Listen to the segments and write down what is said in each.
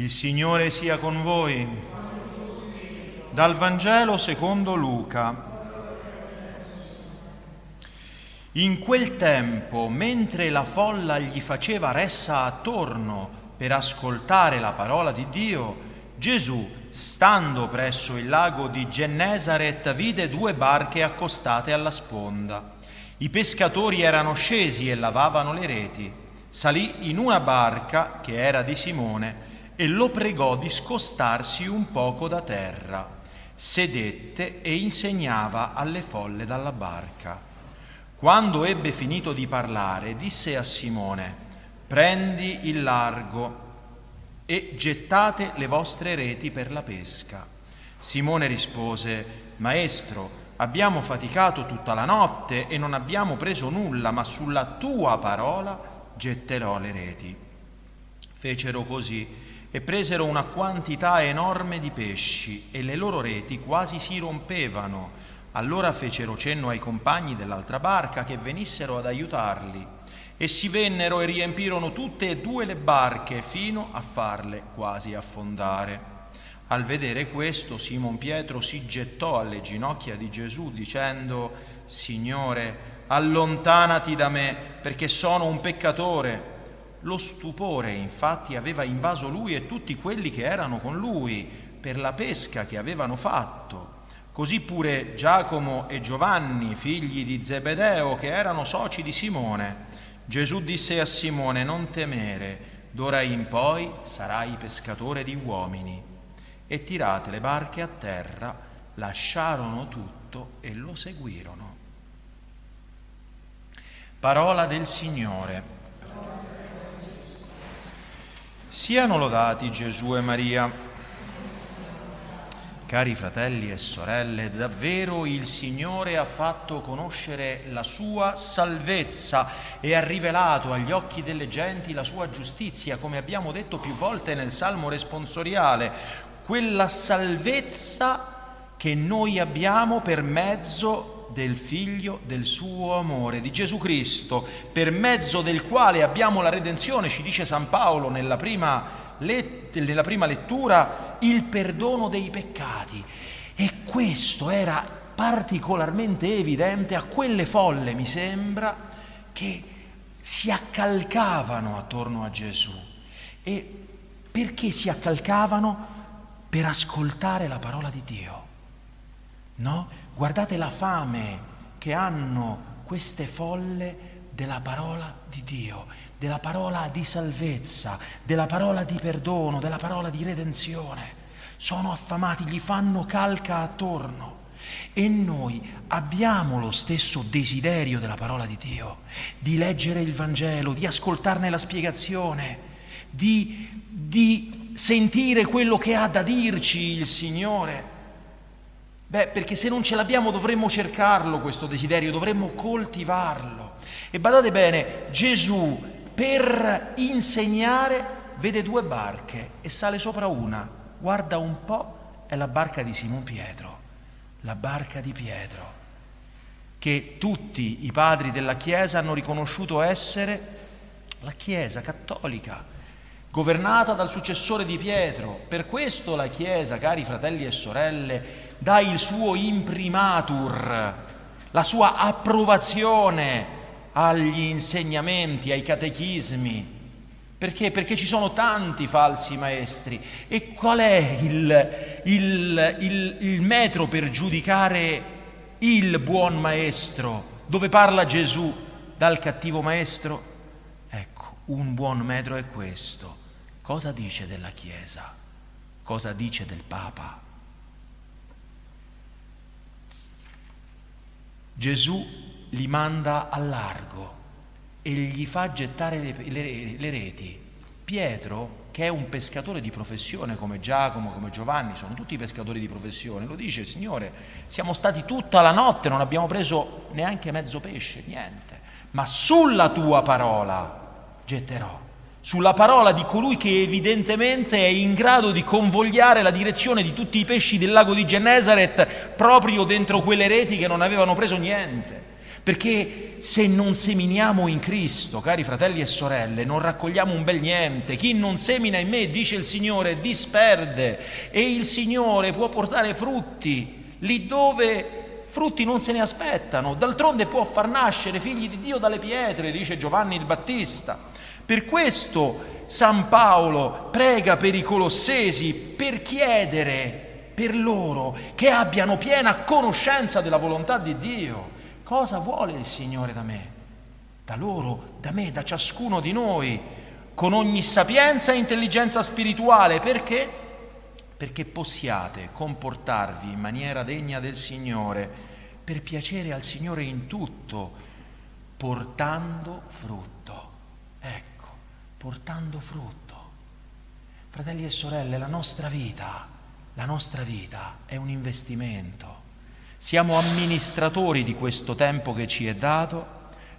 Il Signore sia con voi. Dal Vangelo secondo Luca. In quel tempo, mentre la folla gli faceva ressa attorno per ascoltare la parola di Dio, Gesù, stando presso il lago di Gennesaret, vide due barche accostate alla sponda. I pescatori erano scesi e lavavano le reti. Salì in una barca, che era di Simone, e lo pregò di scostarsi un poco da terra. Sedette e insegnava alle folle dalla barca. Quando ebbe finito di parlare, disse a Simone, prendi il largo e gettate le vostre reti per la pesca. Simone rispose, Maestro, abbiamo faticato tutta la notte e non abbiamo preso nulla, ma sulla tua parola getterò le reti. Fecero così e presero una quantità enorme di pesci e le loro reti quasi si rompevano. Allora fecero cenno ai compagni dell'altra barca che venissero ad aiutarli e si vennero e riempirono tutte e due le barche fino a farle quasi affondare. Al vedere questo, Simon Pietro si gettò alle ginocchia di Gesù dicendo, Signore, allontanati da me perché sono un peccatore. Lo stupore infatti aveva invaso lui e tutti quelli che erano con lui per la pesca che avevano fatto. Così pure Giacomo e Giovanni, figli di Zebedeo, che erano soci di Simone. Gesù disse a Simone, non temere, d'ora in poi sarai pescatore di uomini. E tirate le barche a terra, lasciarono tutto e lo seguirono. Parola del Signore. Siano lodati Gesù e Maria. Cari fratelli e sorelle, davvero il Signore ha fatto conoscere la sua salvezza e ha rivelato agli occhi delle genti la sua giustizia, come abbiamo detto più volte nel Salmo responsoriale, quella salvezza che noi abbiamo per mezzo del figlio del suo amore, di Gesù Cristo, per mezzo del quale abbiamo la redenzione, ci dice San Paolo nella prima, let- nella prima lettura, il perdono dei peccati. E questo era particolarmente evidente a quelle folle, mi sembra, che si accalcavano attorno a Gesù. E perché si accalcavano? Per ascoltare la parola di Dio. No? Guardate la fame che hanno queste folle della parola di Dio, della parola di salvezza, della parola di perdono, della parola di redenzione. Sono affamati, gli fanno calca attorno. E noi abbiamo lo stesso desiderio della parola di Dio, di leggere il Vangelo, di ascoltarne la spiegazione, di, di sentire quello che ha da dirci il Signore. Beh, perché se non ce l'abbiamo dovremmo cercarlo questo desiderio, dovremmo coltivarlo. E badate bene, Gesù per insegnare vede due barche e sale sopra una, guarda un po', è la barca di Simon Pietro, la barca di Pietro, che tutti i padri della Chiesa hanno riconosciuto essere la Chiesa cattolica, governata dal successore di Pietro. Per questo la Chiesa, cari fratelli e sorelle, dà il suo imprimatur, la sua approvazione agli insegnamenti, ai catechismi. Perché? Perché ci sono tanti falsi maestri. E qual è il, il, il, il metro per giudicare il buon maestro? Dove parla Gesù dal cattivo maestro? Ecco, un buon metro è questo. Cosa dice della Chiesa? Cosa dice del Papa? Gesù li manda al largo e gli fa gettare le, le, le, reti. Pietro, che è un pescatore di professione come Giacomo, come Giovanni, sono tutti pescatori di professione, lo dice, Signore, siamo stati tutta la notte, non abbiamo preso neanche mezzo pesce, niente, ma sulla tua parola getterò sulla parola di colui che evidentemente è in grado di convogliare la direzione di tutti i pesci del lago di Gennesaret proprio dentro quelle reti che non avevano preso niente. Perché se non seminiamo in Cristo, cari fratelli e sorelle, non raccogliamo un bel niente. Chi non semina in me, dice il Signore, disperde. E il Signore può portare frutti lì dove frutti non se ne aspettano. D'altronde può far nascere figli di Dio dalle pietre, dice Giovanni il Battista. Per questo San Paolo prega per i colossesi per chiedere per loro che abbiano piena conoscenza della volontà di Dio Cosa vuole il Signore da me? Da loro, da me, da ciascuno di noi, con ogni sapienza e intelligenza spirituale. Perché? Perché possiate comportarvi in maniera degna del Signore, per piacere al Signore in tutto, portando frutto. Portando frutto. Fratelli e sorelle, la nostra vita, la nostra vita è un investimento siamo amministratori di questo tempo che ci è dato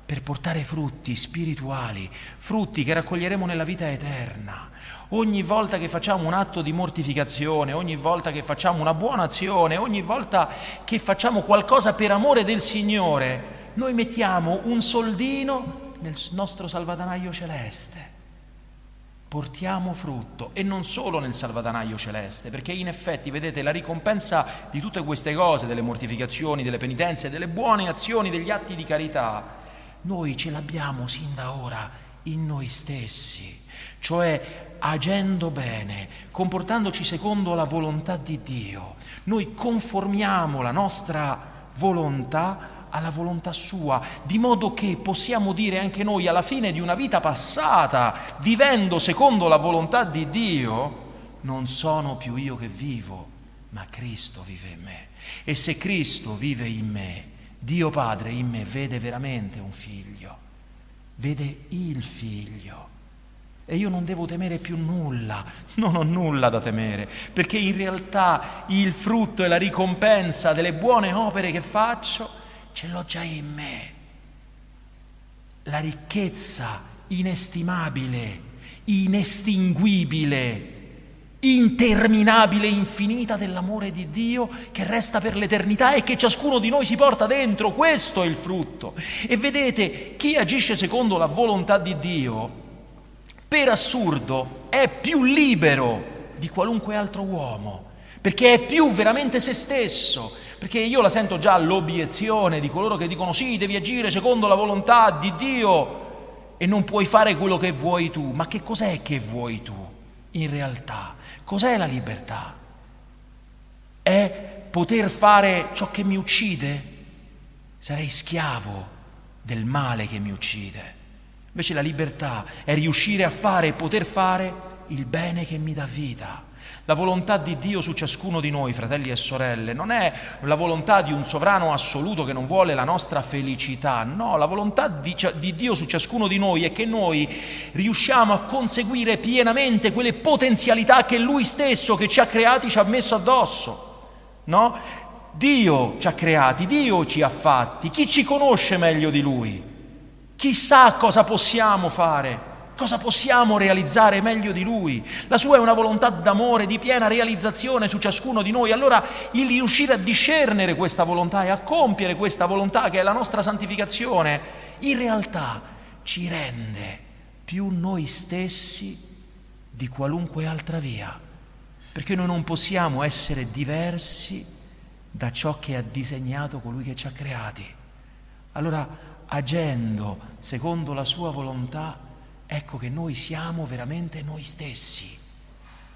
per portare frutti spirituali, frutti che raccoglieremo nella vita eterna. Ogni volta che facciamo un atto di mortificazione, ogni volta che facciamo una buona azione, ogni volta che facciamo qualcosa per amore del Signore, noi mettiamo un soldino nel nostro salvadanaio celeste portiamo frutto e non solo nel salvadanaio celeste, perché in effetti, vedete, la ricompensa di tutte queste cose, delle mortificazioni, delle penitenze, delle buone azioni, degli atti di carità, noi ce l'abbiamo sin da ora in noi stessi, cioè agendo bene, comportandoci secondo la volontà di Dio. Noi conformiamo la nostra volontà alla volontà sua, di modo che possiamo dire anche noi alla fine di una vita passata, vivendo secondo la volontà di Dio, non sono più io che vivo, ma Cristo vive in me. E se Cristo vive in me, Dio Padre in me vede veramente un figlio, vede il figlio. E io non devo temere più nulla, non ho nulla da temere, perché in realtà il frutto e la ricompensa delle buone opere che faccio ce l'ho già in me. La ricchezza inestimabile, inestinguibile, interminabile, infinita dell'amore di Dio che resta per l'eternità e che ciascuno di noi si porta dentro. Questo è il frutto. E vedete, chi agisce secondo la volontà di Dio, per assurdo, è più libero di qualunque altro uomo, perché è più veramente se stesso perché io la sento già l'obiezione di coloro che dicono sì, devi agire secondo la volontà di Dio e non puoi fare quello che vuoi tu. Ma che cos'è che vuoi tu in realtà? Cos'è la libertà? È poter fare ciò che mi uccide? Sarei schiavo del male che mi uccide. Invece la libertà è riuscire a fare e poter fare il bene che mi dà vita. La volontà di Dio su ciascuno di noi, fratelli e sorelle, non è la volontà di un sovrano assoluto che non vuole la nostra felicità, no, la volontà di, di Dio su ciascuno di noi è che noi riusciamo a conseguire pienamente quelle potenzialità che Lui stesso, che ci ha creati, ci ha messo addosso, no? Dio ci ha creati, Dio ci ha fatti, chi ci conosce meglio di Lui? Chi sa cosa possiamo fare? Cosa possiamo realizzare meglio di Lui? La sua è una volontà d'amore, di piena realizzazione su ciascuno di noi. Allora il riuscire a discernere questa volontà e a compiere questa volontà che è la nostra santificazione, in realtà ci rende più noi stessi di qualunque altra via. Perché noi non possiamo essere diversi da ciò che ha disegnato colui che ci ha creati. Allora, agendo secondo la sua volontà, ecco che noi siamo veramente noi stessi,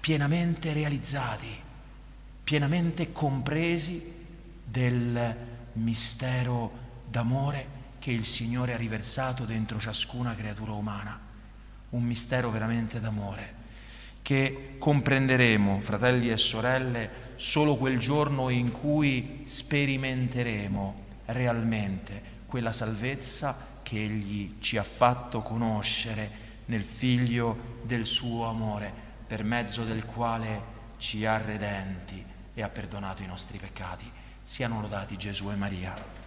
pienamente realizzati, pienamente compresi del mistero d'amore che il Signore ha riversato dentro ciascuna creatura umana, un mistero veramente d'amore che comprenderemo, fratelli e sorelle, solo quel giorno in cui sperimenteremo realmente quella salvezza che Egli ci ha fatto conoscere nel figlio del suo amore, per mezzo del quale ci ha redenti e ha perdonato i nostri peccati. Siano lodati Gesù e Maria.